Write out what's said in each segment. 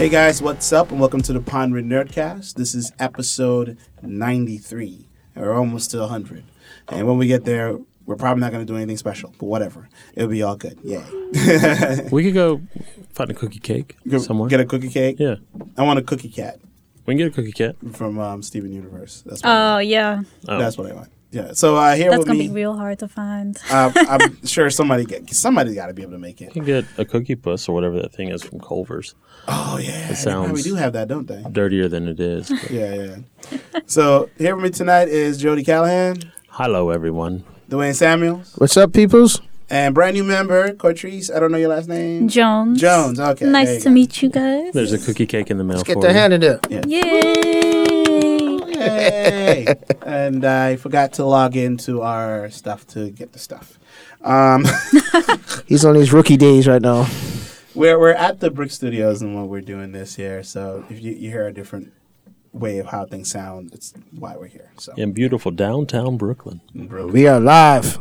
Hey guys, what's up? And welcome to the Pond Rid Nerdcast. This is episode 93. And We're almost to 100. And when we get there, we're probably not going to do anything special, but whatever. It'll be all good. Yay. We could go find a cookie cake somewhere. Get a cookie cake? yeah, I want a cookie cat we can get a cookie cat. from um, Steven Universe. That's what, I Oh want. yeah, Oh. That's what I want. Yeah. So uh, here that's with gonna me, be real hard to find. uh, I'm sure somebody get, somebody got to be able to make it. You can get a cookie puss or whatever that thing is from Culver's. Oh yeah, It they probably sounds- do have that, don't they? Dirtier than it is. Yeah, yeah. so here with me tonight is Jody Callahan, Hello, everyone. Dwayne Samuels, What's up, peoples? and brand new member Cortrice. I don't know your last name. Jones. Jones. Okay. Nice to go. meet you guys. There's a cookie cake in the mail Let's get for the you. hand in there. Yay! Yay! and I forgot to log into our stuff to get the stuff. Um, He's on his rookie days right now. we're we're at the Brick Studios and what we're doing this year. So if you, you hear a different way of how things sound, it's why we're here. So in beautiful downtown Brooklyn. Really. We are live.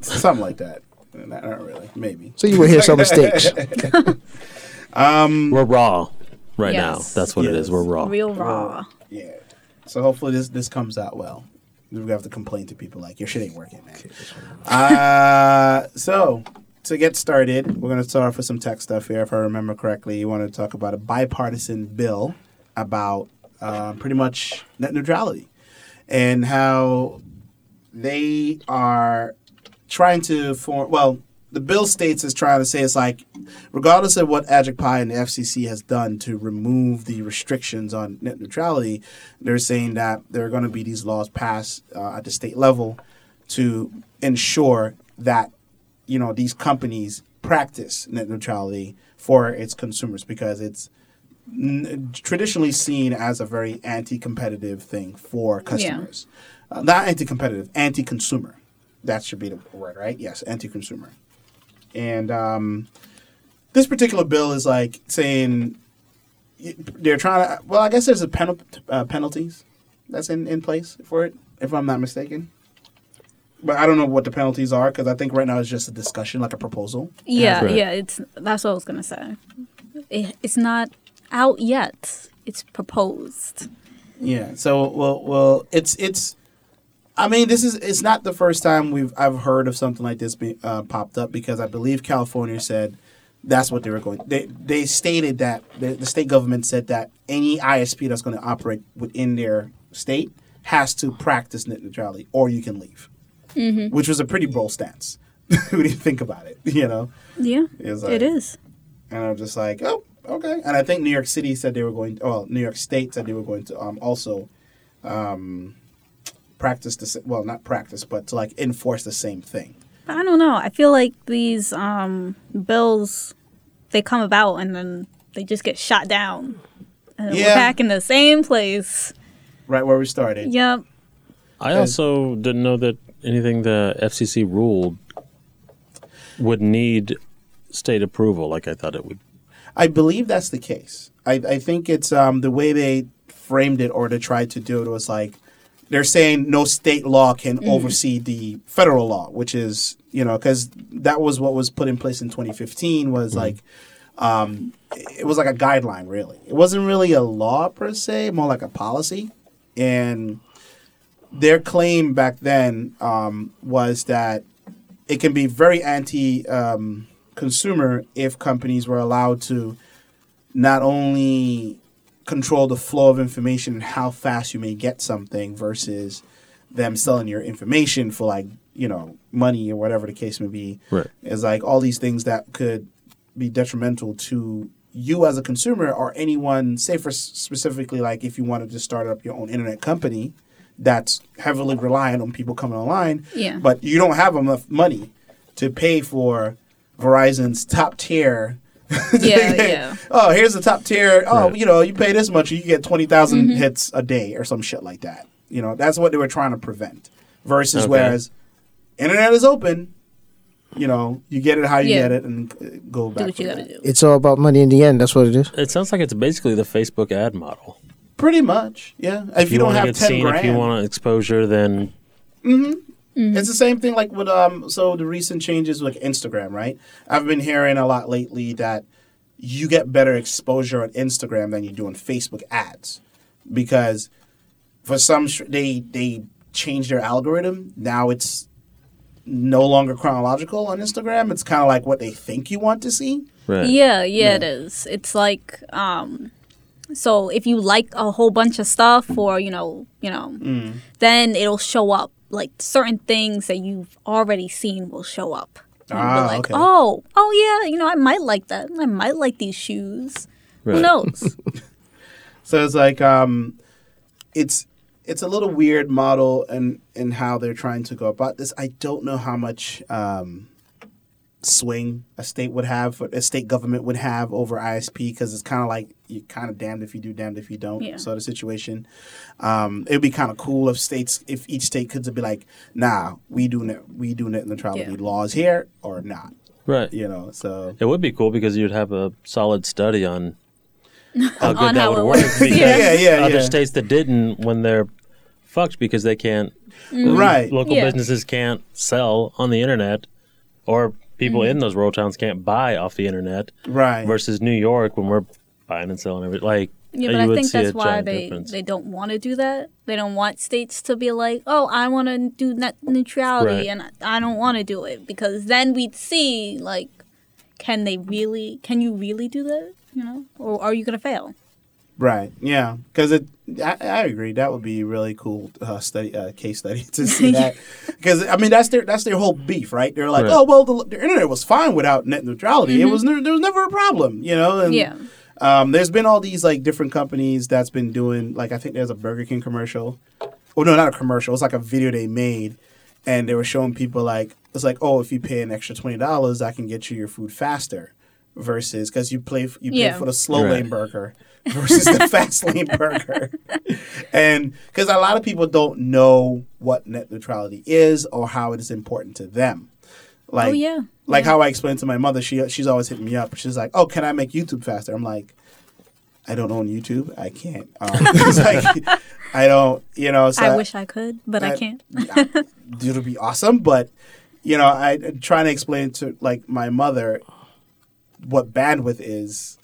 something like that. Not not really. Maybe. So you will hear some mistakes. We're raw right now. That's what it Yes. is. We're raw. Real raw. Yeah. So hopefully this this comes out well. We're gonna have to complain to people like your shit ain't working, man. Uh, so to get started, we're gonna start off with some tech stuff here. If I remember correctly, you want to talk about a bipartisan bill about uh, pretty much net neutrality and how they are trying to form. Well, the bill states is trying to say it's like, regardless of what Ajit Pai and the FCC has done to remove the restrictions on net neutrality, they're saying that there are going to be these laws passed uh, at the state level to ensure that you know these companies practice net neutrality for its consumers because it's n- traditionally seen as a very anti-competitive thing for customers. Uh, not anti-competitive, anti-consumer. That should be the word, right? Yes, anti-consumer. And um, this particular bill is like saying they're trying to. Well, I guess there's a penal, uh, penalties that's in, in place for it, if I'm not mistaken. But I don't know what the penalties are because I think right now it's just a discussion, like a proposal. Yeah, Right. yeah. It's that's what I was gonna say. It, it's not out yet. It's proposed. Yeah. So well, well, it's it's. I mean, this is it's not the first time we've I've heard of something like this be, uh, popped up because I believe California said that's what they were going. They they stated that the, the state government said that any ISP that's going to operate within their state has to practice net neutrality, or you can leave, which was a pretty bold stance. when you think about it, you know. Yeah, It's like- it is. And I'm just like, oh, okay. And I think New York City said they were going. To, well, New York State said they were going to um, also um, practice the. Well, not practice, but to like enforce the same thing. But I don't know. I feel like these um, bills, they come about and then they just get shot down. And Yeah. we're back in the same place. Right where we started. Yep. I also didn't know that anything the FCC ruled would need state approval like I thought it would. I believe that's the case. I, I think it's um, the way they framed it or they tried to do it was like they're saying no state law can oversee the federal law, which is you know because that was what was put in place in 2015 was like um, it was like a guideline really. It wasn't really a law per se, more like a policy, and their claim back then um, was that it can be very anti um, consumer if companies were allowed to not only control the flow of information and how fast you may get something versus them selling your information for like you know money or whatever the case may be Right. is like all these things that could be detrimental to you as a consumer or anyone say for specifically like if you wanted to start up your own internet company that's heavily reliant on people coming online Yeah. but you don't have enough money to pay for Verizon's top tier Yeah, yeah. oh, here's the top tier. Oh, Right. you know, you pay this much, you get 20,000 hits a day or some shit like that. You know, that's what they were trying to prevent. Versus Okay. whereas internet is open, you know, you get it how you Yeah. get it and uh, go back. Do what you gotta do. It's all about money in the end. That's what it is. It sounds like it's basically the Facebook ad model. Pretty much, yeah. If, you, don't wanna have get 10 seen, grand, if you want exposure, then It's the same thing like with um so the recent changes with Instagram, right? I've been hearing a lot lately that you get better exposure on Instagram than you do on Facebook ads because for some sh- they they changed their algorithm. Now it's no longer chronological on Instagram. It's kind of like what they think you want to see. Right. Yeah, yeah, it is. It's like um so if you like a whole bunch of stuff or, you know, you know, Mm. then it'll show up. Like certain things that you've already seen will show up. And be Ah, like, okay. oh, oh yeah, you know, I might like that. I might like these shoes. Who knows? So it's like um, it's it's a little weird model and and how they're trying to go about this. I don't know how much um, swing a state would have, for a state government would have over ISP because it's kind of like you're kind of damned if you do, damned if you don't Yeah. sort of situation. Um, it'd be kind of cool if states, if each state could be like, nah, we do net, we do net neutrality Yeah. laws here or not, Right. you know. So It would be cool because you'd have a solid study on how good On that how would work. works. because Yeah. yeah, yeah, Other states that didn't, when they're fucked because they can't, right. local Yeah. businesses can't sell on the internet, or people Mm-hmm. in those rural towns can't buy off the internet. Right. Versus New York, when we're buying and selling everything, like Yeah, but I think that's why they, difference. they don't want to do that. They don't want states to be like, oh, I want to do net neutrality, Right. and I- I don't want to do it because then we'd see like, can they really? Can you really do that? You know, or are you gonna fail? Right. Yeah. Because it, I, I agree. That would be a really cool uh, study, uh, case study to see that. Because I mean, that's their that's their whole beef, right? They're like, Right. oh well, the, the internet was fine without net neutrality. It was ne- there was never a problem, you know. And, Yeah. Um, there's been all these like different companies that's been doing like I think there's a Burger King commercial. Oh no, not a commercial. It's like a video they made, and they were showing people like it's like oh if you pay an extra twenty dollars, I can get you your food faster. Versus because you play you pay Yeah. for the slow Right. lane burger versus the fast lane burger, and because a lot of people don't know what net neutrality is or how it is important to them. Like, oh yeah. like yeah. how I explained to my mother, she she's always hitting me up. She's like, "Oh, can I make YouTube faster?" I'm like, "I don't own YouTube. I can't." Um, it's like, I don't, you know. So I wish I could, but I that- can't. It'll be awesome, but you know, I I'm trying to explain to like my mother what bandwidth is.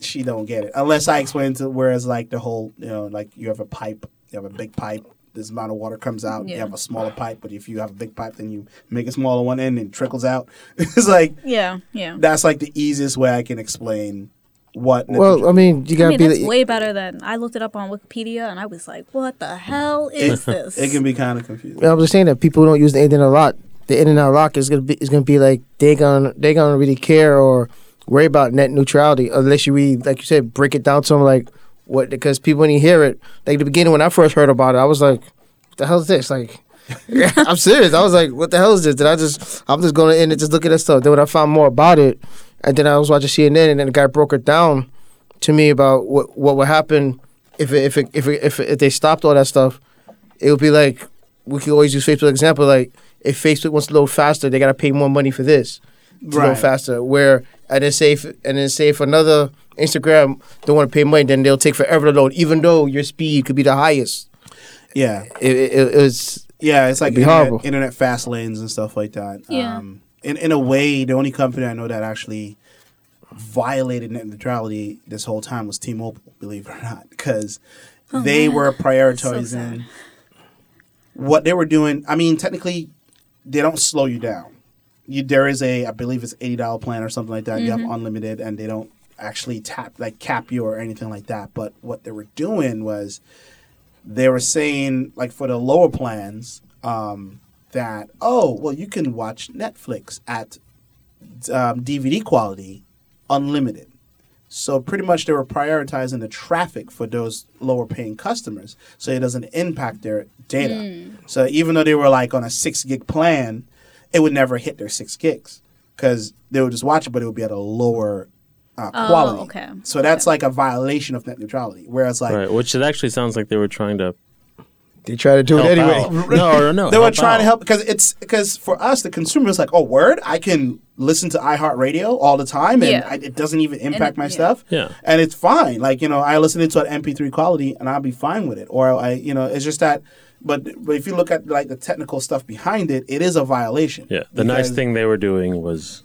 She don't get it unless I explain to. Whereas like the whole, you know, like you have a pipe, you have a big pipe. This amount of water comes out. You have a smaller pipe, but if you have a big pipe, then you make a smaller one end and it trickles out. it's like Yeah, yeah. that's like the easiest way I can explain what. Well, I mean, you gotta mean, be. that's the- way better than I looked it up on Wikipedia, and I was like, "What the hell is this?" it can be kind of confusing. I'm just saying that people don't use the internet a lot. The internet a lot is gonna be is gonna be like they gonna they gonna really care or worry about net neutrality unless you really like you said break it down to them like what because people when you hear it like the beginning when I first heard about it I was like what the hell is this? Like I'm serious. I was like what the hell is this? Did I just I'm just gonna in and just look at that stuff. Then when I found more about it and then I was watching CNN and then the guy broke it down to me about what what would happen if it, if it, if it, if it, if they stopped all that stuff it would be like we could always use Facebook example. Like if Facebook wants to load faster, they gotta pay more money for this to Right. load faster. Where and then say if, and then say if another Instagram don't want to pay money, then they'll take forever to load, even though your speed could be the highest. Yeah, It, it, it was yeah, it's like internet, horrible. internet fast lanes and stuff like that. Yeah. Um, in in a way, the only company I know that actually violated net neutrality this whole time was T-Mobile. Believe it or not, because they man. were prioritizing sad. what they were doing. I mean, technically, they don't slow you down. You there is a I believe it's eighty dollar plan or something like that. You have unlimited, and they don't actually tap like cap you or anything like that. But what they were doing was they were saying like for the lower plans um, that oh well you can watch Netflix at um, DVD quality unlimited. So pretty much they were prioritizing the traffic for those lower paying customers, so it doesn't impact their data. So even though they were like on a six gig plan, it would never hit their six gigs because they would just watch it, but it would be at a lower uh, Oh, quality. okay. So that's like a violation of net neutrality. Whereas like right, which it actually sounds like they were trying to they try to do help it anyway. out. No, no, no. they were help trying to help because it's because for us the consumer is like oh word I can listen to iHeartRadio all the time and Yeah. I, it doesn't even impact my yeah. stuff Yeah. and it's fine like you know I listen it to an MP3 quality and I'll be fine with it or I you know it's just that but but if you look at like the technical stuff behind it it is a violation Yeah, the nice thing they were doing was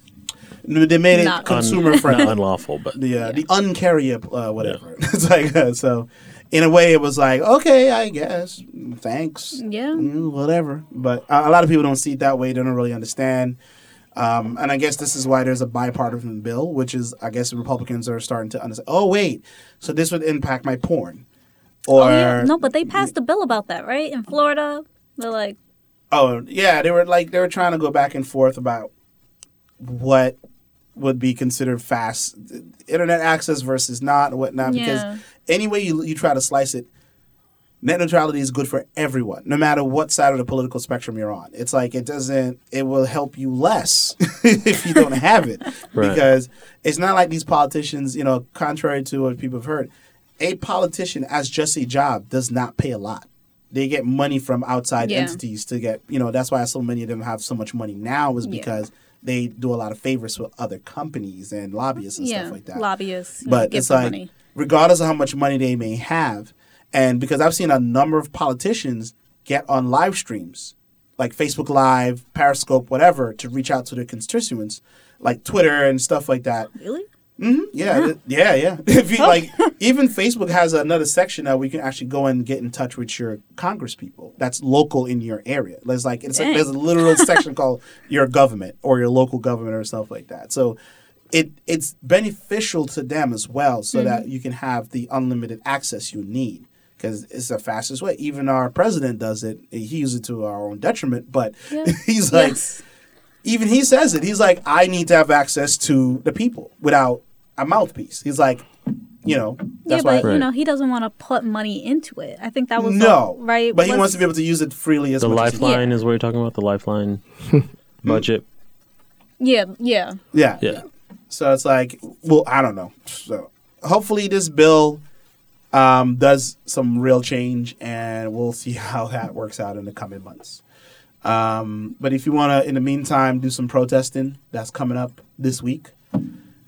They made it Not- consumer Not friendly. unlawful, but the uh, Yeah. the uncarryable uh, whatever. it's like uh, so. In a way, it was like okay, I guess. Thanks. Yeah. Mm, whatever. But uh, a lot of people don't see it that way. They don't really understand. Um, and I guess this is why there's a bipartisan bill, which is I guess Republicans are starting to understand. Oh wait, so this would impact my porn, Oh, or Oh yeah, no, but they passed a bill about that, right? In Florida, they're like, Oh yeah, they were like they were trying to go back and forth about what would be considered fast internet access versus not and whatnot. Yeah. Because any way you you try to slice it, net neutrality is good for everyone, no matter what side of the political spectrum you're on. It's like it doesn't it will help you less if you don't have it. Right. Because it's not like these politicians, you know, contrary to what people have heard, a politician as just a job does not pay a lot. They get money from outside Yeah. entities to get, you know, that's why so many of them have so much money now is Yeah. because they do a lot of favors with other companies and lobbyists and yeah, stuff like that lobbyists, but it's like money. regardless of how much money they may have and because i've seen a number of politicians get on live streams like facebook live periscope whatever to reach out to their constituents like twitter and stuff like that Really? Hmm yeah th- yeah yeah. If you like even facebook has another section that we can actually go and get in touch with your congress people that's local in your area. There's like it's like, there's a literal section called your government or your local government or stuff like that. So it it's beneficial to them as well so Mm-hmm. that you can have the unlimited access you need because it's the fastest way. Even our president does it. He uses it to our own detriment but Yeah. he's like yes. Even he says it. He's like, I need to have access to the people without a mouthpiece. He's like, you know, Yeah, that's why. but you know, he doesn't want to put money into it. I think that was no, the, right. But he Was- wants to be able to use it freely as the much as he can. lifeline is what you're talking about. The lifeline budget. Yeah, yeah. Yeah, Yeah. So it's like, well, I don't know. So hopefully this bill um, does some real change, and we'll see how that works out in the coming months. Um, but if you want to, in the meantime, do some protesting, that's coming up this week. Uh,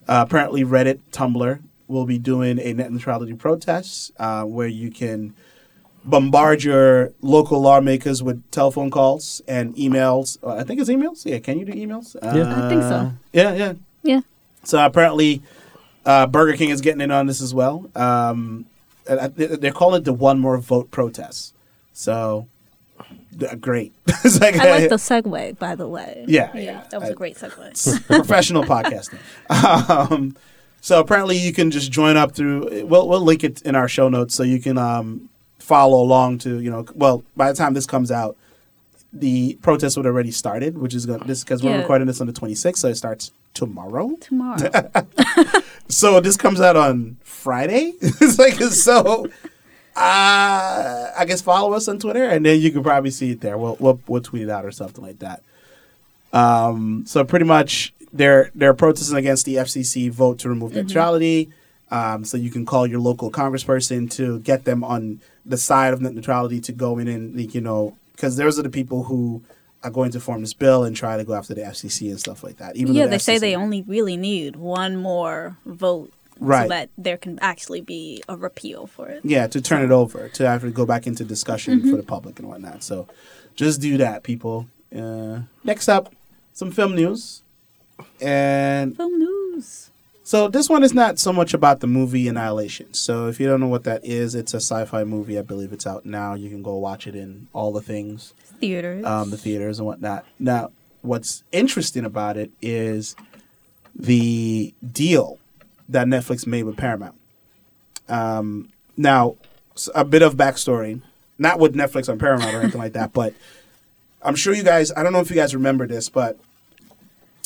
apparently, Reddit, Tumblr will be doing a net neutrality protest uh, where you can bombard your local lawmakers with telephone calls and emails. Uh, I think it's emails. Yeah, can you do emails? Yeah. I think so. Uh, Yeah, yeah. Yeah. So apparently, uh, Burger King is getting in on this as well. Um, they- they're calling it the one more vote protest. So, great. it's like, I like the segue, by the way. Yeah, yeah. that was I- a great segue. professional podcasting. Um, so apparently, you can just join up through. We'll we'll link it in our show notes so you can um, follow along to you know. Well, by the time this comes out, the protest would already started, which is going this because we're Yeah. recording this on the 26th, so it starts tomorrow. Tomorrow. So this comes out on Friday. it's like so. Uh, I guess follow us on Twitter, and then you can probably see it there. We'll we'll, we'll tweet it out or something like that. Um, so pretty much they're they're protesting against the FCC vote to remove neutrality. Um, so you can call your local congressperson to get them on the side of net neutrality to go in and like, you know because those are the people who are going to form this bill and try to go after the FCC and stuff like that. Even yeah, the they say they only really need one more vote Right. so that there can actually be a repeal for it. Yeah, to turn it over to actually go back into discussion Mm-hmm. for the public and whatnot. So, just do that, people. Uh, next up, some film news, and Film news. so this one is not so much about the movie Annihilation. So, if you don't know what that is, it's a sci-fi movie. I believe it's out now. You can go watch it in all the things, Theaters. um, the theaters and whatnot. Now, what's interesting about it is the deal that Netflix made with Paramount. Um, now, a bit of backstory, not with Netflix on Paramount or anything like that, but I'm sure you guys, I don't know if you guys remember this, but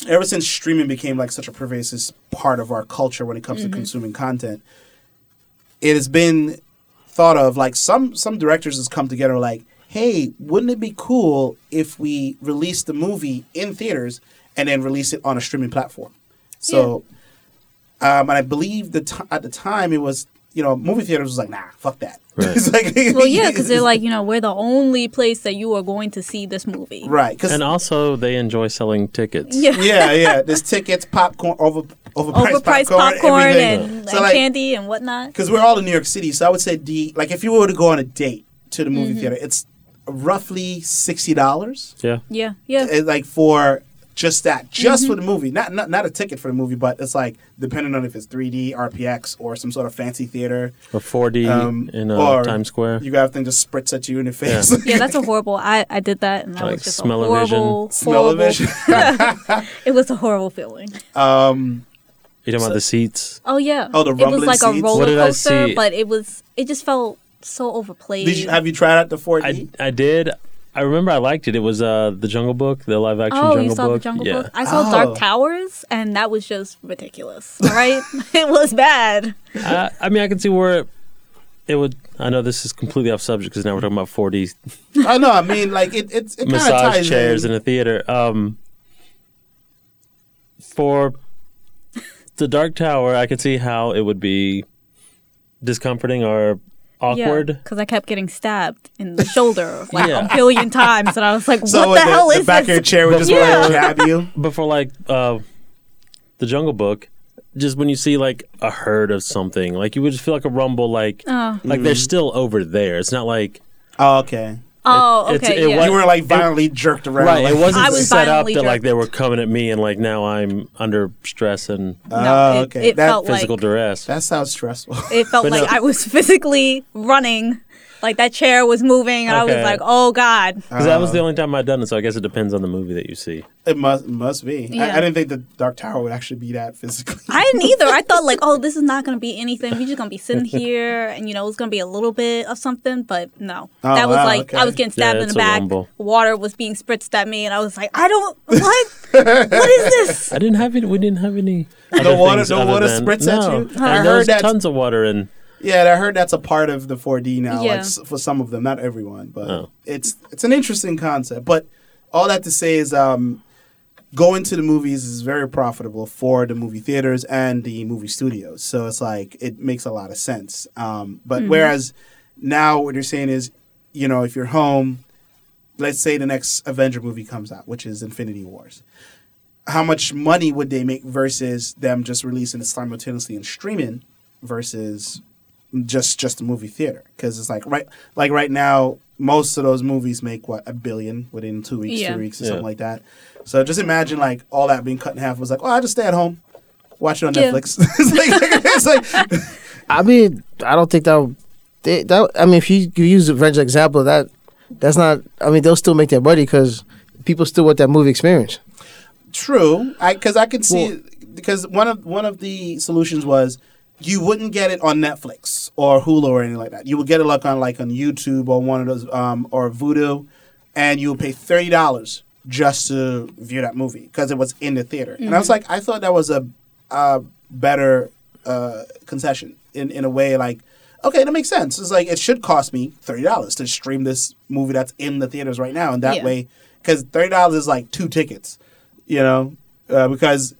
ever since streaming became like such a pervasive part of our culture when it comes to consuming content, it has been thought of like some some directors has come together like, hey, wouldn't it be cool if we release the movie in theaters and then release it on a streaming platform? So, um, and I believe the t- at the time it was you know movie theaters was like, nah, fuck that. Right. it's like, well, yeah, because they're like, you know, we're the only place that you are going to see this movie. right because And also, they enjoy selling tickets. Yeah. yeah, yeah. There's tickets, popcorn, over overpriced, Overpriced popcorn, popcorn, everything. and, So, and like, candy and whatnot. because we're all in New York City, so I would say the like if you were to go on a date to the movie Mm-hmm. theater, it's roughly sixty dollars. Yeah. Yeah, yeah. Like for just that, Mm-hmm. just for the movie. Not, not not a ticket for the movie, but it's like depending on if it's 3D, RPX, or some sort of fancy theater. Or 4D Um, in uh, or Times Square. You got everything just spritz at you in the face. Yeah, that's a horrible. I, I did that, and that Like was just a smell-o-vision. horrible, Smell-o-vision. horrible. it was a horrible feeling. um, you talking about the seats? Oh yeah. Oh, the It was rumbling like a roller What did coaster, but it was. It just felt so overplayed. did you have you tried out the 4D? I, I did. I remember I liked it. It was uh, the Jungle Book, the live action jungle book. Oh, Jungle you saw Book. the Jungle yeah. Book? I saw Oh. Dark Towers, and that was just ridiculous. Right? it was bad. I, I mean, I can see where it, it would. I know this is completely off subject because now we're talking about 4D I know. I mean, like it. It, it massage ties chairs in. in a theater. Um, for the Dark Tower, I could see how it would be discomforting or awkward. because I kept getting stabbed in the shoulder like Yeah. a billion times, and I was like, So "What what, the, hell the is back of your this?" chair would just Yeah. want to jab you. But for like uh, the Jungle Book, just when you see like a herd of something, like you would just feel like a rumble, like Oh. like they're still over there. It's not like Oh, okay. Oh, It's- okay, it yeah. You were like violently jerked around. right. like- It wasn't was set up violently that like they were coming at me and like now I'm under stress and ah, no, Oh, it, okay. it That felt physical like duress. That sounds stressful. it felt But like no. I was physically running, like that chair was moving, and I was like, "Oh God!" Because that was the Uh, only time I'd done it, so I guess it depends on the movie that you see. It must must be. I, Yeah. I didn't think the Dark Tower would actually be that physically. I didn't either. I thought like, "Oh, this is not gonna be anything. We're just gonna be sitting here, and you know, it's gonna be a little bit of something." But no, Oh, that was wow, like okay. I was getting stabbed Yeah, in it's the a back. rumble. Water was being spritzed at me, and I was like, "I don't what? what is this?" I didn't have it. We didn't have any. No other water- things no other water than- spritz at you? And I heard there's that's- tons of water and Yeah, and I heard that's a part of the 4D now, Yeah. like for some of them, not everyone, but Oh. it's it's an interesting concept. But all that to say is, um, going to the movies is very profitable for the movie theaters and the movie studios. So it's like it makes a lot of sense. Um, but whereas now what you're saying is, you know, if you're home, let's say the next Avenger movie comes out, which is Infinity Wars. How much money would they make versus them just releasing it simultaneously and streaming versus just just a movie theater because it's like right like right now most of those movies make what a billion within two weeks Yeah. three weeks or Yeah. something like that so just imagine like all that being cut in half was like oh i just stay at home watch it on Yeah. netflix it's like, it's like I mean, I don't think that would- they, that. I mean, if you, you use the Avengers example, that that's not. I mean, they'll still make their money because people still want that movie experience. true i because i could see because one of one of the solutions was you wouldn't get it on netflix or hulu or anything like that. You would get it like on like on youtube or one of those um or Vudu and you would pay $30 just to view that movie because it was in the theater. And i was like i thought that was a, a better uh, concession in, in a way like okay that makes sense. It's like it should cost me $30 to stream this movie that's in the theaters right now and that Yeah. way because $30 is like two tickets you know? Uh, because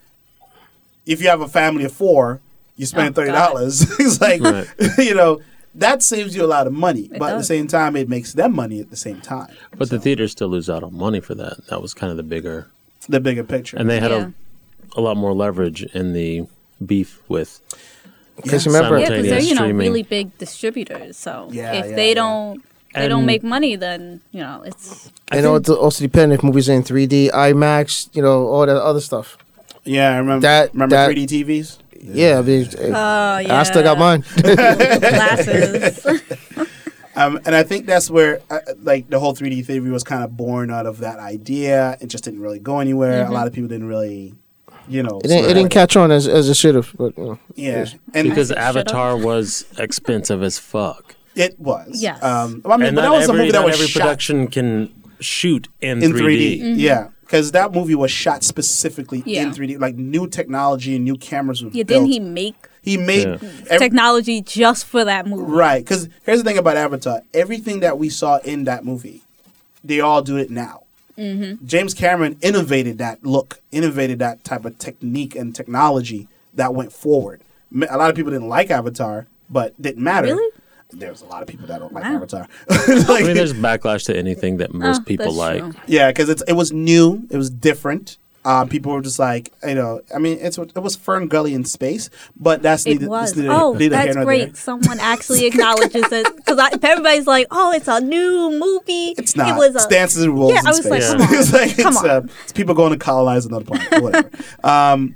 if you have a family of four you spend Oh, $30 it's like Right. you know that saves you a lot of money It but at the same time it makes them money at the same time but the theaters still lose out on money for that. That was kind of the bigger, the bigger picture and they had Yeah. a, a lot more leverage in the beef with. Because Yeah. remember, Yeah, because they're you know streaming. really big distributors. So Yeah, if yeah, they yeah. don't they And- don't make money, then you know it's I know it also depends if movies are in 3D, IMAX, you know, all that other stuff. yeah i remember That- remember that- 3d tvs Yeah, I mean, uh, yeah. I still got mine. glasses. Um, and I think that's where, uh, like, the whole 3D theory was kind of born out of that idea. It just didn't really go anywhere. A lot of people didn't really, you know. It didn't, it didn't catch on as, as it should have. But you know. Yeah, and Because said shut up. Avatar was expensive as fuck. it was. Yes. Um, I mean, and but not that was a every, movie that was every shot production can shoot in, in 3D. 3D. Yeah, because that movie was shot specifically Yeah. in 3D. Like new technology and new cameras were Yeah, built. didn't he make He made Yeah. ev- technology just for that movie? right. Because here's the thing about Avatar: everything that we saw in that movie, they all do it now. Mm-hmm. James Cameron innovated that look, innovated that type of technique and technology that went forward. A lot of people didn't like Avatar, but didn't matter. Really? There's a lot of people that don't like Wow. Avatar. I mean, there's backlash to anything that most Oh, people like. true. yeah, because it's it was new, it was different, Um, people were just like, you know, I mean, it's it was FernGully in space, but that's It neither, was. neither, Oh, neither that's great. there. Someone actually acknowledges it because everybody's like, "Oh, it's a new movie." It's not. It was it's a, dances and wolves Yeah, in I was space. like, come on. it's like Come it's, uh, it's people going to colonize another planet, whatever. um,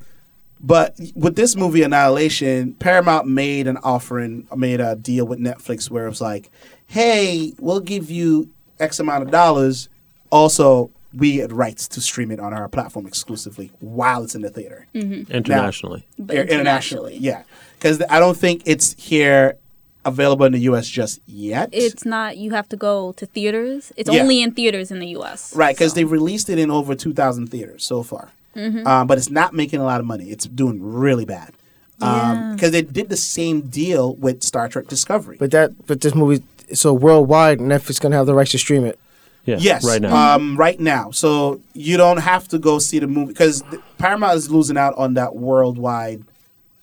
but with this movie Annihilation, Paramount made an offering, made a deal with Netflix where it was like, "Hey, we'll give you X amount of dollars. Also, we get rights to stream it on our platform exclusively while it's in the theater, mm-hmm. internationally. but Or internationally. Yeah, because I don't think it's here available in the U.S. just yet. It's not. You have to go to theaters. It's Yeah. only in theaters in the U.S. Right, because so. they've released it in over 2,000 theaters so far. Mm-hmm. Um, but it's not making a lot of money. It's doing really bad. Yeah. Because they did the same deal with Star Trek Discovery. But that, but this movie, so worldwide, Netflix gonna have the rights to stream it. Yeah, yes, right now. Um, right now. So you don't have to go see the movie because Paramount is losing out on that worldwide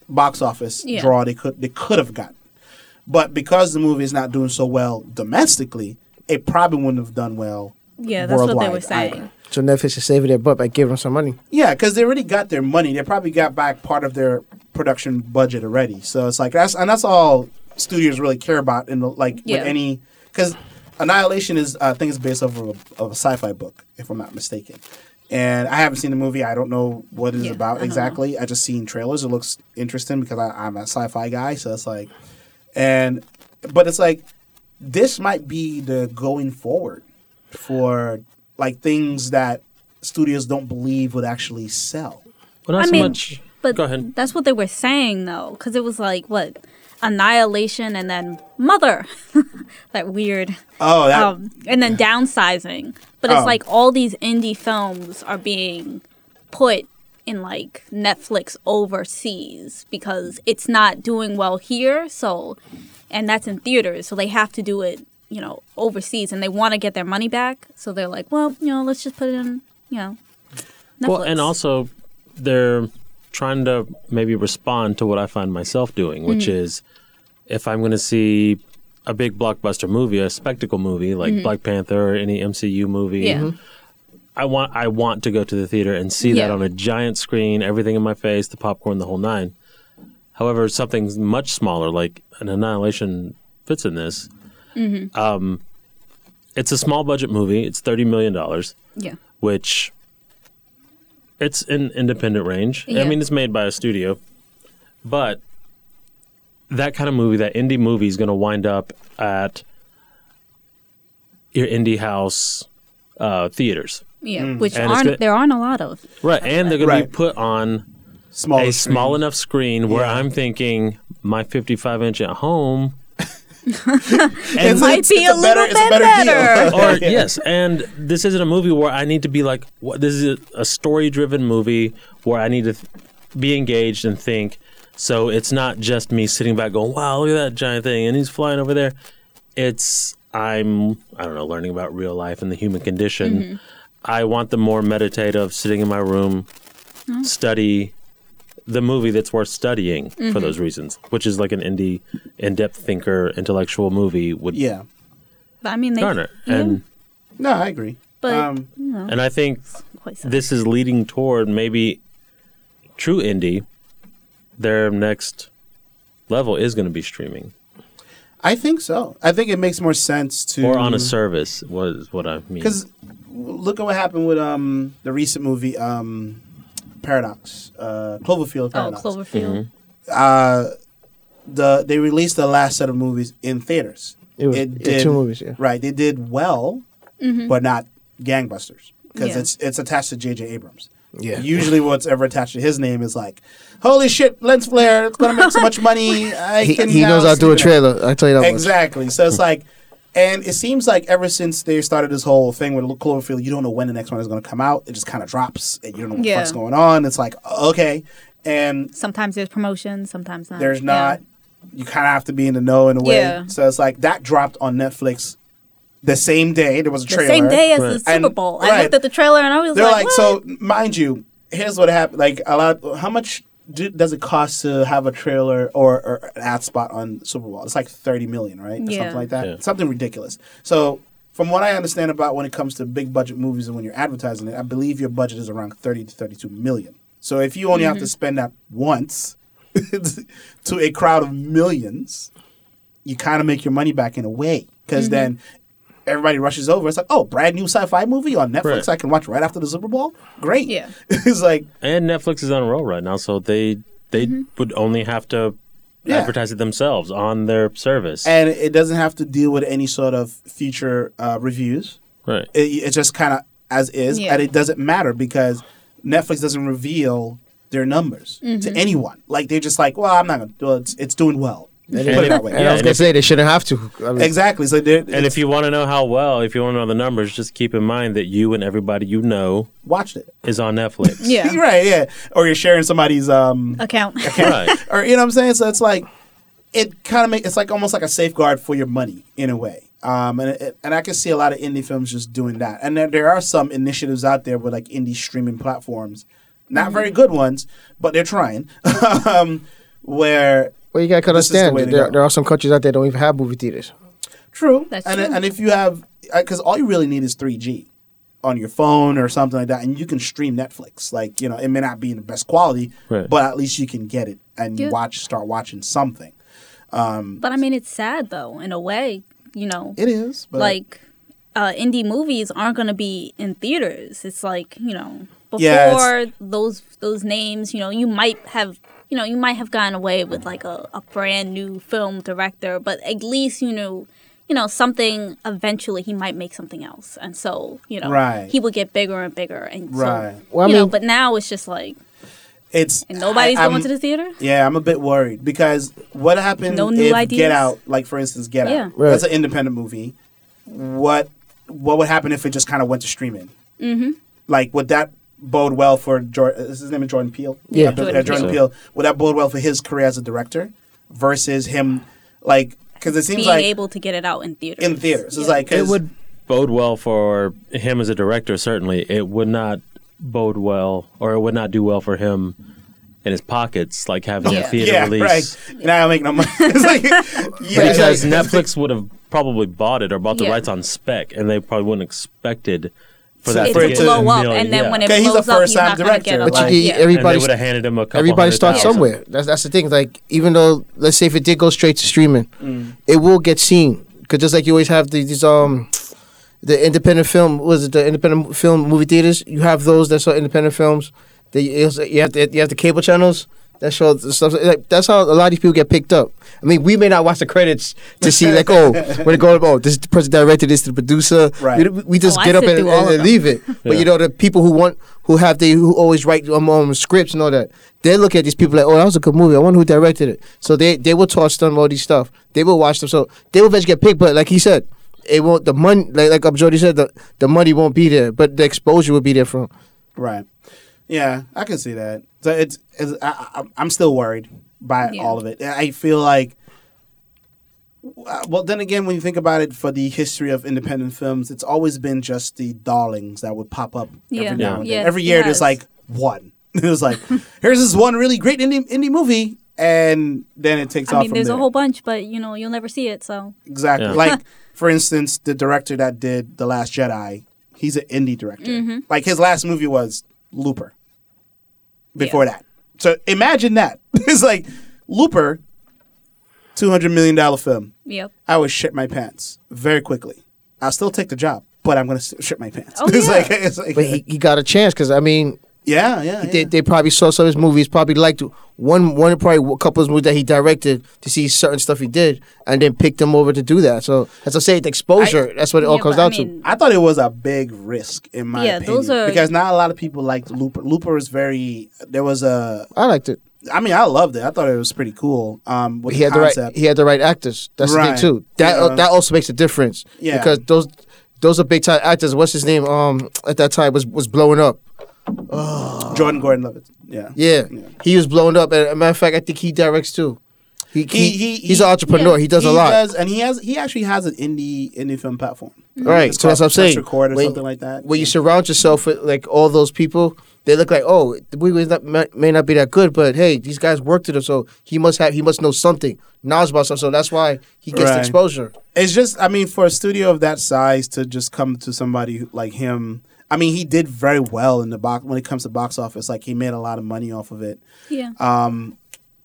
box office Yeah. draw they could they could have gotten. But because the movie is not doing so well domestically, it probably wouldn't have done well. Yeah, that's what they were saying. either. So Netflix is saving their butt by giving them some money. Yeah, because they already got their money. They probably got back part of their production budget already. So it's like that's and that's all studios really care about in the like Yeah. with any because Annihilation is uh, I think it's based off of a, of a sci-fi book if I'm not mistaken. And I haven't seen the movie. I don't know what it's Yeah, about don't exactly. I just seen trailers. It looks interesting because I, I'm a sci-fi guy. So it's like, and but it's like this might be the going forward for like things that studios don't believe would actually sell. Well, not I so mean, much. But Go ahead. that's what they were saying though, because it was like what annihilation and then mother, that weird, Oh, that um, and then downsizing. But it's Oh. like all these indie films are being put in like Netflix overseas because it's not doing well here. So, and that's in theaters, so they have to do it, you know, overseas, and they want to get their money back. So they're like, well, you know, let's just put it in, you know. Netflix. Well, and also they're trying to maybe respond to what I find myself doing, which Mm-hmm. is if I'm going to see a big blockbuster movie, a spectacle movie like Black Panther or any MCU movie, Mm-hmm. Yeah. I want I want to go to the theater and see that on a giant screen, everything in my face, the popcorn, the whole nine. However, something much smaller like an Annihilation fits in this. Mm-hmm. Um, it's a small budget movie. It's thirty million dollars yeah. which it's an independent range. I mean, it's made by a studio, but that kind of movie, that indie movie, is going to wind up at your indie house uh, theaters, Yeah, which And aren't good- there aren't a lot of. right? And they're going to be put on small a small enough screen where Yeah. I'm thinking my 55 inch at home. It's, Might it's- be it's a little it's bit better better. deal. or yes, and this isn't a movie where I need to be like, what, this is a story-driven movie where I need to th- be engaged and think. So it's not just me sitting back going, "Wow, look at that giant thing," and he's flying over there. It's I'm I don't know, learning about real life and the human condition. Mm-hmm. I want the more meditative, sitting in my room, oh. study the movie that's worth studying for those reasons, which is like an indie, in-depth thinker, intellectual movie would Yeah. But I mean, they garner. yeah, And No, I agree. but um, you know, and I think this is leading toward maybe true indie. Their next level is going to be streaming I think so. I think it makes more sense to or on a service. Was what I mean. because look at what happened with um the recent movie um Paradox, uh, Cloverfield oh, Paradox. Cloverfield. uh, the they released the last set of movies in theaters. It was yeah, two movies. Yeah. Right, they did well, but not gangbusters because Yeah. it's it's attached to J.J. Abrams. Yeah. Usually, what's ever attached to his name is like, "Holy shit, lens flare! It's gonna make so much money." I He, can he knows how to do a trailer. I tell you that much. Exactly. So it's like, and it seems like ever since they started this whole thing with *Little Cloverfield, you don't know when the next one is going to come out. It just kind of drops, and you don't know Yeah. the fuck's going on. It's like okay, and Sometimes there's promotions, sometimes not. there's Yeah. not. You kind of have to be in the know in a way. Yeah. So it's like that dropped on Netflix the same day. There was a the trailer. same day as Right. the Super And- Bowl. I right. looked at the trailer and I was They're like, like, so mind you, here's what happened. Like a lot. how much do, does it cost to have a trailer or, or an ad spot on Super Bowl? It's like thirty million, right? Yeah. something like that. Yeah. Something ridiculous. So from what I understand about when it comes to big budget movies and when you're advertising it, I believe your budget is around 30 to 32 million. So if you only have to mm-hmm. spend that once to a crowd of millions, you kind of make your money back in a way because mm-hmm. then everybody rushes over. It's like, oh, brand new sci-fi movie on Netflix Right. I can watch right after the Super Bowl. Great. Yeah. it's like And Netflix is on a roll right now, so they they would only have to Yeah. advertise it themselves on their service. and it doesn't have to deal with any sort of future uh, reviews. right. It, it's just kind of as is, Yeah. and it doesn't matter because Netflix doesn't reveal their numbers Mm-hmm. to anyone. Like they're just like, well, I'm not gonna. Well, it's it's doing well. Put it that way. And I was gonna say they shouldn't have to. I mean, Exactly. So they're, And if you want to know how well, if you want to know the numbers, just keep in mind that you and everybody you know watched it, is on Netflix. Yeah. right? Yeah. Or you're sharing somebody's um, Account. right. or you know what I'm saying. So it's like it kind of make it's like almost like a safeguard for your money in a way. Um, and it, and I can see a lot of indie films just doing that. And there, there are some initiatives out there with like indie streaming platforms, not very good ones, but they're trying. um, where well, you gotta This is the understand there, go. there are some countries out there that don't even have movie theaters. True. That's and true. and if you have because all you really need is 3G on your phone or something like that, and you can stream Netflix. Like you know, it may not be in the best quality, Right. but at least you can get it and Yeah. watch, start watching something. But I mean, it's sad though, in a way. You know, It is but like uh, indie movies aren't going to be in theaters. It's like you know before Yeah, those those names. You know, you might have you know you might have gotten away with like a, a brand new film director, but at least you know you know something. Eventually, he might make something else, and so you know Right. he would get bigger and bigger, and Right. so Well, I you know. But now it's just like it's and nobody's I- going to the theater. Yeah, I'm a bit worried because what happened No new if ideas? Get Out, like for instance, Get Yeah. Out, Right. that's an independent movie. What what would happen if it just kind of went to streaming? Mm-hmm. Like, would that bode well for Jordan? Is his name is Jordan Peele? Yeah. Uh, Jordan uh, Jordan Peele. Peele. Would that bode well for his career as a director versus him, like, because it seems Being like able to get it out in theaters. in theaters, it's Yeah. like 'cause- It would bode well for him as a director, certainly. It would not bode well, or it would not do well for him in his pockets, like having a Yeah. theater yeah, release. right. And I don't make no money. it's like, yeah, Because like- Netflix would have probably bought it or bought the Yeah. rights on spec, and they probably wouldn't expected for that It for to it to blow up, million, and then yeah. when it Okay, he's a blows up, he's first-time not going to get director, a But lot. you Like- yeah. everybody. would have handed him a couple Everybody starts thousand. somewhere. That's that's the thing. Like even though let's say if it did go straight to streaming, Mm. it will get seen. Because just like you always have these, these um, the independent film was it the independent film movie theaters? You have those that show independent films. That you, you have the, you have the cable channels that show stuff. Like, that's how a lot of these people get picked up. I mean, we may not watch the credits to see like, oh, when it goes, oh, this the person directed this, to the producer. Right. We, we just Oh, I get up and, and, and leave it. But you know, the people who want, who have the, who always write um, um, scripts and all that, they look at these people like, oh, that was a good movie. I wonder who directed it. So they they will toss them all these stuff. They will watch them. So they will eventually get picked. But like he said, it won't. The money, like like um, Jody said, the the money won't be there, but the exposure will be there from. Right. Yeah, I can see that. So it's, it's I, I, I'm still worried by Yeah. all of it. I feel like, uh, well, then again, when you think about it, for the history of independent films, it's always been just the darlings that would pop up Yeah. every now and then. Yes, every year, there's like one. it was like, here's this one really great indie, indie movie, and then it takes I off mean, from there's there. a whole bunch, but you know, you'll never see it. So Exactly. Yeah. Like, for instance, the director that did The Last Jedi, he's an indie director. Mm-hmm. Like, his last movie was Looper before that. So imagine that. it's like Looper, $200 million film. yep. I would shit my pants very quickly. I'll still take the job, but I'm going to shit my pants. Oh, it's yeah. like, it's like But he, he got a chance because I mean, yeah, yeah. they, yeah. they probably saw some of his movies, probably liked one one probably a couple of movies that he directed to see certain stuff he did, and then picked him over to do that. So as I say, the exposure. that's what it all Yeah, comes but I down to. I thought it was a big risk in my Yeah, opinion those are- because not a lot of people liked Looper. Looper is very. There was a. I liked it. I mean, I loved it. I thought it was pretty cool. Um, with he the had the right he had the right actors. That's the Right. thing too. That Yeah. that also makes a difference. Yeah. Because those those are big time actors. What's his name? Um, at that time was was blowing up. Jordan Gordon Levitt. Yeah. Yeah, Yeah. he was blown up. And as a matter of fact, I think he directs too. He, he, He- he- he's he- an entrepreneur. yeah. He does he a lot. Does, and he has he actually has an indie indie film platform. Mm-hmm. Right. It's So that's what I'm saying. Record or when, something like that. When you surround yourself with like all those people, they look like, oh, the movie not, may, may not be that good, but hey, these guys worked it, so he must have, he must know something, knowledge about something. So that's why he gets Right. the exposure. It's just, I mean, for a studio of that size to just come to somebody like him. I mean, he did very well in the box when it comes to box office. Like he made a lot of money off of it. Yeah. Um,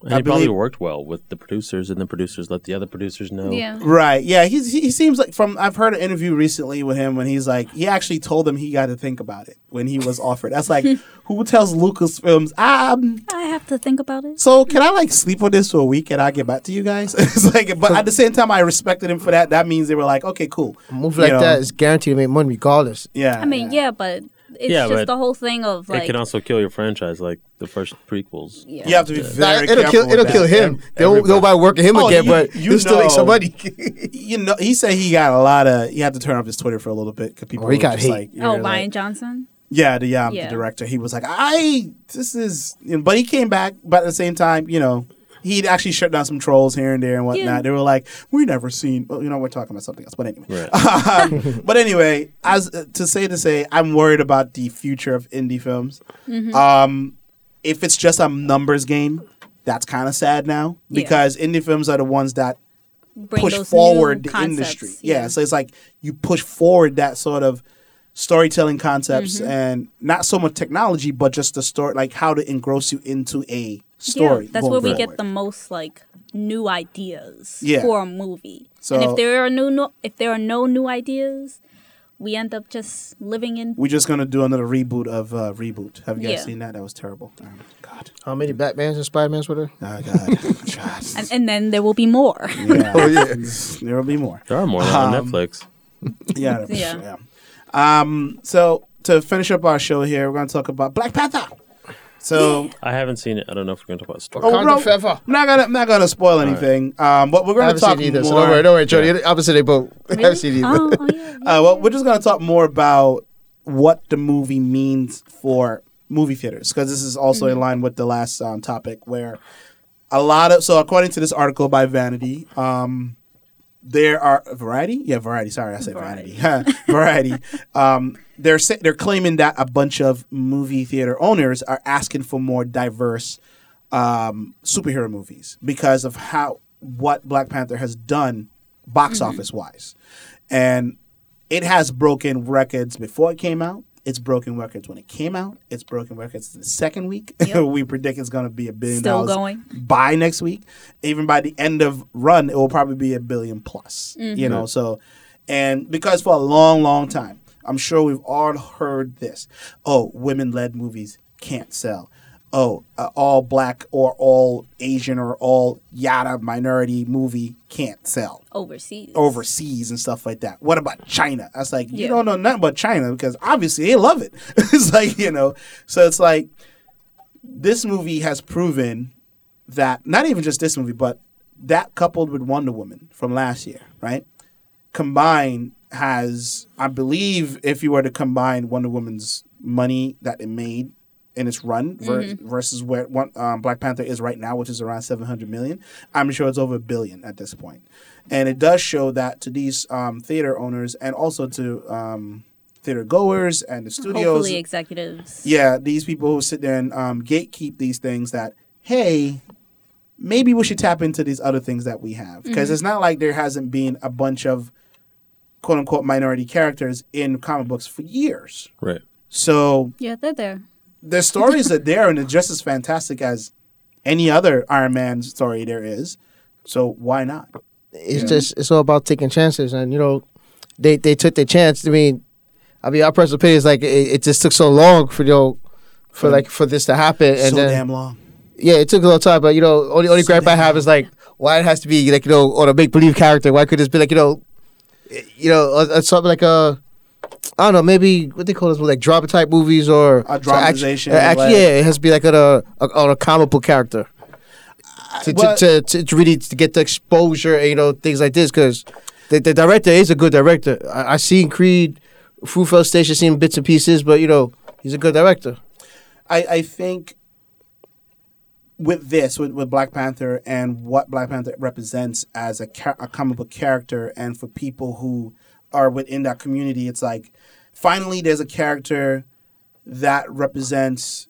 And I he probably worked well with the producers, and the producers let the other producers know. Yeah. right? Yeah, he's, he seems like from I've heard an interview recently with him when he's like he actually told them he got to think about it when he was offered. That's like who tells Lucasfilms, um, I have to think about it. so can I like sleep on this for a week and I'll get back to you guys? it's like, but at the same time, I respected him for that. That means they were like, okay, cool. A movie You like know? that is guaranteed to make money regardless. Yeah, I mean, yeah, but it's Yeah, just but the whole thing of it can also kill your franchise, like the first prequels. yeah. You have to be Nah, very it'll careful. kill, with it'll that. kill him. Ev- They'll, everybody. nobody working him Oh, again, you- but you he'll still make some know. money. You know, he said he got a lot of. He had to turn off his Twitter for a little bit because people Oh, he got just hate. like, Oh, you're Rian like- Johnson. Yeah, the um, Yeah. the director. He was like, I this is, but he came back. But at the same time, you know, he'd actually shut down some trolls here and there and whatnot. Yeah. They were like, we never seen. Well, you know, we're talking about something else. But anyway, Right. um, but anyway, as uh, to say to say, I'm worried about the future of indie films. Mm-hmm. Um, if it's just a numbers game, that's kind of sad now Yeah. because indie films are the ones that Bring push forward new the industry. concepts, Yeah. so it's like you push forward that sort of storytelling concepts Mm-hmm. and not so much technology, but just the story, like how to engross you into a story. Yeah, that's going where we forward. get the most like new ideas Yeah. for a movie. and if there are new, no, if there are no new ideas, we end up just living in. We're just gonna do another reboot of uh, reboot. Have you guys Yeah. seen that? That was terrible. Oh, God. How many Batmans and Spider-Mans were there? Oh God. God. And, and then there will be more. yeah. Oh, yeah. There will be more. There are more on Um, Netflix. Yeah. Yeah. yeah. Um. So to finish up our show here, we're gonna talk about Black Panther. So I haven't seen it. I don't know if we're going to talk about Star Oh, Wars. bro. Wakanda forever. I'm not gonna I'm not gonna spoil anything. Um, but we're I gonna talk seen it either, more. so don't worry, don't worry, Jody. You're the opposite they both. I Really? haven't seen it either. Oh, oh, yeah, yeah. Uh, well, we're just gonna talk more about what the movie means for movie theaters because this is also Mm-hmm. in line with the last um, topic where a lot of so according to this article by Vanity, um, there are Variety, yeah, Variety. Sorry, I said variety Variety. Um, they're they're claiming that a bunch of movie theater owners are asking for more diverse um, superhero movies because of how what Black Panther has done box office wise, and it has broken records before it came out. It's broken records when it came out. It's broken records the second week. Yep. we predict it's going to be a billion Still dollars going. by next week. Even by the end of run, it will probably be a billion plus. You mm-hmm. know, so and because for a long, long time, I'm sure we've all heard this. Oh, women-led movies can't sell. Oh, uh, all black or all Asian or all yada minority movie can't sell Overseas. overseas and stuff like that. What about China? I was like, you Yeah. don't know nothing about China because obviously they love it. it's like, you know, so it's like this movie has proven that not even just this movie, but that coupled with Wonder Woman from last year, right? Combined has, I believe, if you were to combine Wonder Woman's money that it made in its run ver- versus where one, um, Black Panther is right now, which is around 700 million, I'm sure it's over a billion at this point. And it does show that to these um, theater owners and also to um, theater goers and the studios. Hopefully, executives. Yeah, these people who sit there and um, gatekeep these things that, hey, maybe we should tap into these other things that we have. Because it's not like there hasn't been a bunch of quote unquote minority characters in comic books for years. Right. So Yeah, they're there. The stories are there and they're just as fantastic as any other Iron Man story there is. So why not? It's just it's all about taking chances, and you know, they they took their chance. I mean, I mean, our personal opinion is like it, it just took so long for you know, for like for this to happen, and so then damn long. yeah, it took a long time. But you know, only only So gripe I have is like why it has to be like you know on a make believe character. Why could this be like you know, eh, you know, uh, uh, something like a. I don't know, maybe what they call this, like drama type movies or A dramatization, So actually, like- yeah, it has to be like on a, a a comic book character to, Well- to, to, to really to get the exposure and you know things like this because the, the director is a good director. I, I seen Creed, Fruitvale Station, seen bits and pieces, but you know he's a good director. I, I think with this, with, with Black Panther and what Black Panther represents as a, a comic book character, and for people who are within that community, it's like finally there's a character that represents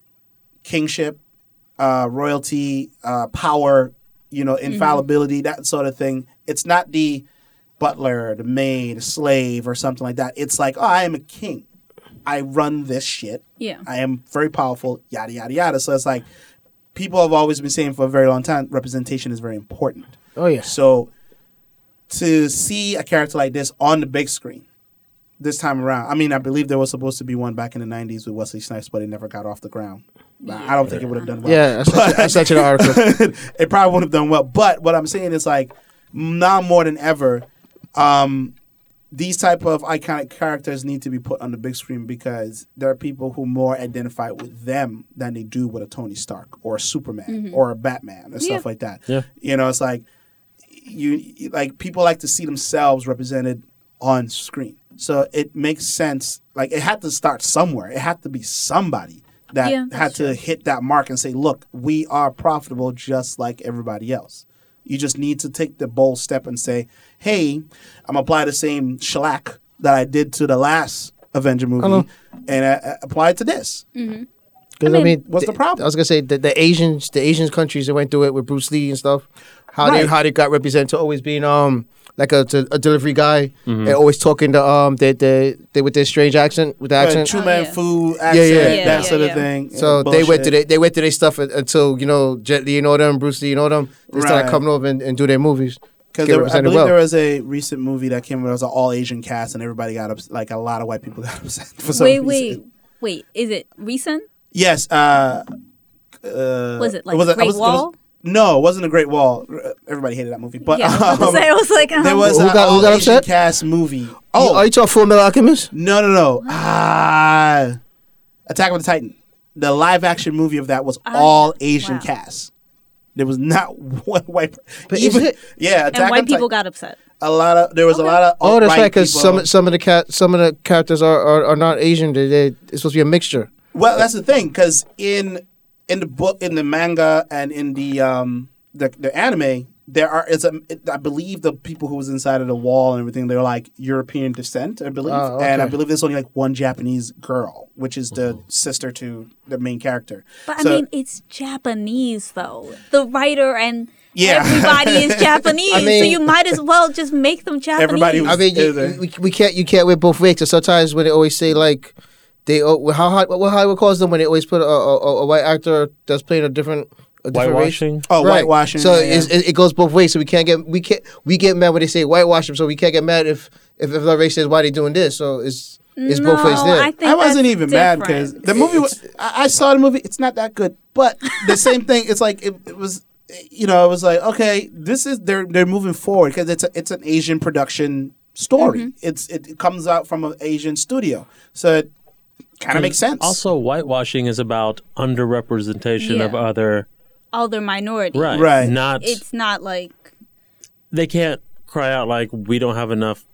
kingship, uh, royalty, uh, power, you know, infallibility, that sort of thing. It's not the butler, the maid, the slave, or something like that. It's like, oh, I am a king. I run this shit. Yeah. I am very powerful, yada, yada, yada. So it's like, people have always been saying for a very long time, representation is very important. Oh yeah. So to see a character like this on the big screen this time around, I mean, I believe there was supposed to be one back in the 90s with Wesley Snipes, but it never got off the ground. I don't think it would have done well. Yeah, I sent, you, I the article. it probably wouldn't have done well. But what I'm saying is like now more than ever, um, these type of iconic characters need to be put on the big screen because there are people who more identify with them than they do with a Tony Stark or a Superman or a Batman or stuff like that. Yeah. You know, it's like you like people like to see themselves represented on screen. So it makes sense. Like it had to start somewhere. It had to be somebody that Yeah, had to true. hit that mark and say, "Look, we are profitable just like everybody else." You just need to take the bold step and say, "Hey, I'm gonna apply the same shellac that I did to the last Avenger movie, know. and uh, uh, apply it to this." Because I I mean- mean, What's the problem? I was gonna say the, the Asians, the Asian countries that went through it with Bruce Lee and stuff. How they Right. how they got represented always being um like a, to a delivery guy Mm-hmm. and always talking to um they they, they with their strange accent with the accent. True Oh, Man yeah. Fu accent, yeah. Yeah, that yeah, sort of yeah. thing. So Yeah, they went bullshit. to their, they went to their stuff until you know Jet Li, you know them, Bruce Lee, you know them. They started Right. coming over and, and do their movies. Because I believe well. there was a recent movie that came. Where it was an all Asian cast, and everybody got ups- like a lot of white people got upset for some Wait, reason. wait, wait. Is it recent? Yes. Uh, uh, Was it like was Great was- Wall? No, it wasn't a Great Wall. Everybody hated that movie, but yeah, I was, um, say, I was like, there um, was Who an got- who got Asian upset? cast movie. Oh, are you talking Full Metal Alchemist? no, no, no! Ah, Attack of the Titan. The live action movie of that was Ah, all Asian wow. cast. There was not one white. But even is it- yeah, Attack and white on Titan- people got upset. a lot of there was a lot of Oh, that's alt-right. Because some some of the cat some of the characters are, are, are not Asian. They, they it's supposed to be a mixture. Well, that's the thing, because in in the book, in the manga, and in the um the the anime, there are it's a it, I believe the people who was inside of the wall and everything they're like European descent, I believe, Oh, and I believe there's only like one Japanese girl, which is the sister to the main character. But So- I mean, it's Japanese though. The writer and Yeah. everybody is Japanese, I so you might as well just make them Japanese. Everybody was- I mean, you, we, we can't you can't wear both ways. So sometimes when they always say like they oh, how Hol- what Hollywood calls them when they always put a, a, a white actor that's playing a different a different race. Whitewashing. oh, Right. whitewashing. So yeah, yeah. it, it goes both ways. So we can't get we can't we get mad when they say whitewash them. So we can't get mad if if, if the race says why they doing this. So it's it's both ways there. I think I wasn't that's even mad because the movie. Was, I, I saw the movie. It's not that good, but the same thing. It's like it, it was. You know, it was like okay, this is they're they're moving forward because it's a, it's an Asian production story. Mm-hmm. It's it, it comes out from an Asian studio, so it kind of makes sense. Also, whitewashing is about underrepresentation of Yeah. other. other minorities. Right. Right. Not. It's not like they can't cry out like we don't have enough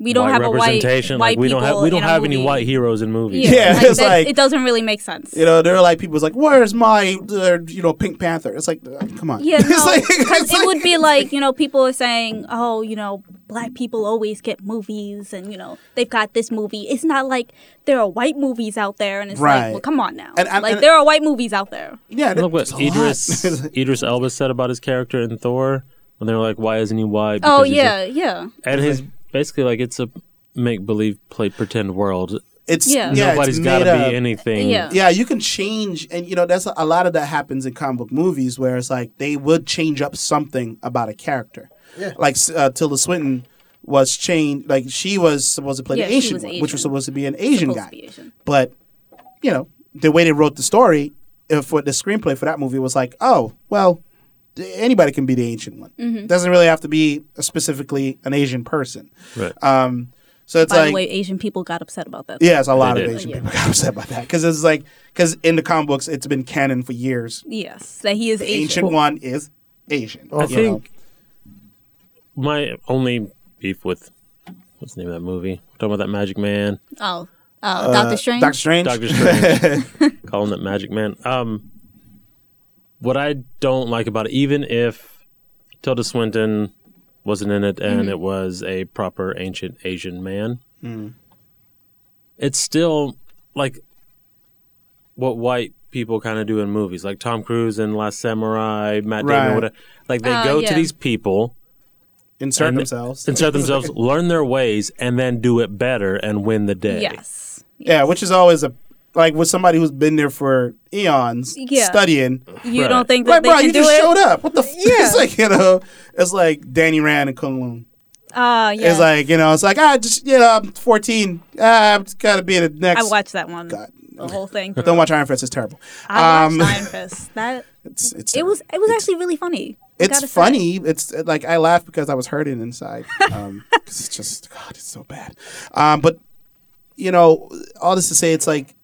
we don't white have a white representation. white like we don't have we don't in a have any white heroes in movies. Yeah, like, it's like- it doesn't really make sense. you know, there are like people who's like, "Where's my uh, you know Pink Panther?" It's like, uh, come on, Yeah, It's no, like- because it's it like- would be like you know people are saying, oh, you know, black people always get movies, and you know they've got this movie. It's not like there are white movies out there, and it's Right. like, well, come on now, And- and- like and- there are white movies out there. yeah. Look what there's a lot. Idris Idris Elba said about his character in Thor when they were like, "Why isn't he white?" Oh Because he's a- yeah, yeah. and his basically like it's a make believe play pretend world. it's Yeah. yeah, Nobody's it's got to be anything. Yeah. Yeah, you can change, and you know that's a, a lot of that happens in comic book movies, where it's like they would change up something about a character. Yeah. Like uh, Tilda Swinton was changed, like she was supposed to play Yeah, the she Asian was one, which was supposed to be an Asian Supposed guy, to be Asian. but you know the way they wrote the story for the screenplay for that movie was like, oh well, th- anybody can be the ancient one. Mm-hmm. Doesn't really have to be specifically an Asian person. Right. Um, so it's By like the way, Asian people got upset about that. yeah, it's a lot of. Asian Yeah. people got upset by that because it's like because in the comic books it's been canon for years. Yes, that he is The Asian. ancient one is Asian. I you think my only beef with what's the name of that movie? Talking about that Magic Man, Oh, uh, Doctor Strange. Doctor Strange. Doctor Strange, calling it Magic Man. Um, what I don't like about it, even if Tilda Swinton wasn't in it, and Mm-hmm. it was a proper ancient Asian man. Mm. It's still like what white people kind of do in movies, like Tom Cruise in Last Samurai, Matt Right. Damon, whatever. Like they Oh, go yeah. to these people, Insert themselves. insert themselves, learn their ways, and then do it better and win the day. Yes. Yeah, which is always a like with somebody who's been there for eons Yeah. studying. You Right. don't think that Like, they bro, can you do just it? showed up. What the? F-? Yeah. It's like you know, it's like Danny Rand and K'un-Lun. Uh, yeah. It's like you know, it's like ah, just you know, I'm 14. Ah, I've got to be in the next. I watched that one. God. The whole thing. Don't watch Iron Fist. It's terrible. I watched Um, Iron Fist. That It's it's it was. It was actually really funny. I it's say. funny. It's uh, like I laughed because I was hurting inside. Um, 'cause it's just God, it's so bad. Um, but you know, all this to say, it's like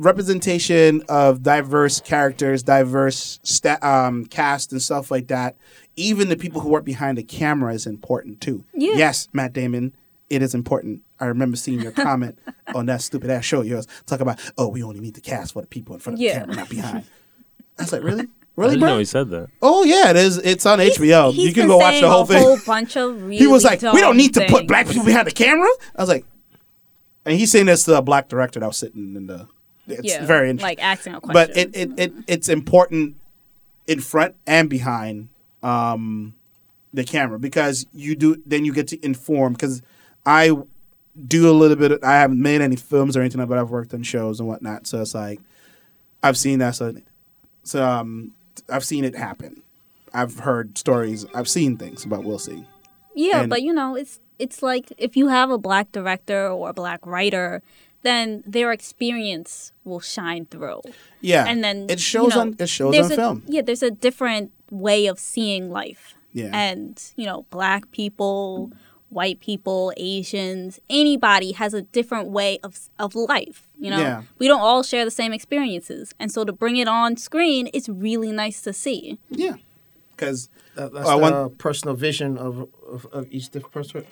representation of diverse characters, diverse sta- um, cast, and stuff like that. Even the people who work behind the camera is important too. Yeah. Yes, Matt Damon, it is important. I remember seeing your comment on that stupid ass show of yours. Talk about, oh, we only need the cast for the people in front of Yeah. the camera, not behind. I was like, really, I really, didn't bro? know he said that. Oh yeah, it is. It's on HBO. He's you can go watch saying the whole a thing. whole bunch of really he was like, "We don't need to put black things. people behind the camera." I was like, and he's saying this to a black director that was sitting in the. It's Yeah, very interesting. like asking a question. but it, it, it it's important in front and behind um, the camera because you do then you get to inform because I do a little bit. Of, I haven't made any films or anything, but I've worked on shows and whatnot. So it's like I've seen that. So so um, I've seen it happen. I've heard stories. I've seen things about Will C. Yeah, And- but you know, it's it's like if you have a black director or a black writer, then their experience will shine through. Yeah, And then it shows you know, on it shows there's on a, film. Yeah, there's a different way of seeing life. Yeah. And, you know, black people, white people, Asians, anybody has a different way of of life, you know. Yeah. We don't all share the same experiences. And so to bring it on screen, it's really nice to see. Yeah, because That, that's Uh, the one- personal vision of, of, of each different person.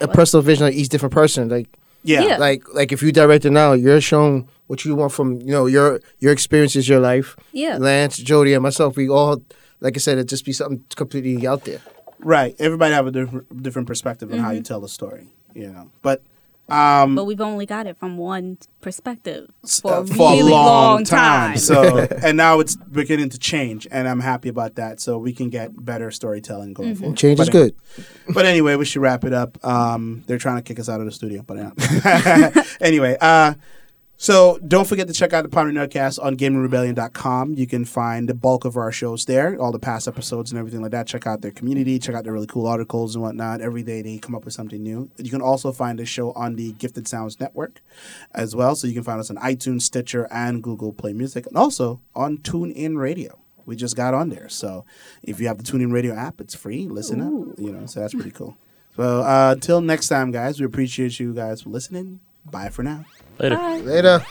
A personal vision of each different person. Like yeah, Yeah. like like if you direct it now, you're shown what you want from you know your your experiences, your life. Yeah. Lance, Jody, and myself, we all like I said, it just be something completely out there. right. Everybody have a different different perspective on how Mm-hmm. you tell the story. You know, but um, But we've only got it from one perspective for uh, a for really a long, long time. time. So, and now it's beginning to change, and I'm happy about that. So we can get better storytelling going Mm-hmm. forward. Change is But- good. But anyway, we should wrap it up. Um, they're trying to kick us out of the studio, but uh, anyway. Uh, so don't forget to check out the Power Nerdcast on GamingRebellion.com. You can find the bulk of our shows there, all the past episodes and everything like that. Check out their community, check out their really cool articles and whatnot. Every day they come up with something new. You can also find the show on the Gifted Sounds Network as well. So you can find us on iTunes, Stitcher, and Google Play Music, and also on TuneIn Radio. We just got on there. So if you have the TuneIn Radio app, it's free. Listen up. You know, so that's pretty cool. So uh, until next time, guys, we appreciate you guys for listening. Bye for now. Later. Bye. Later.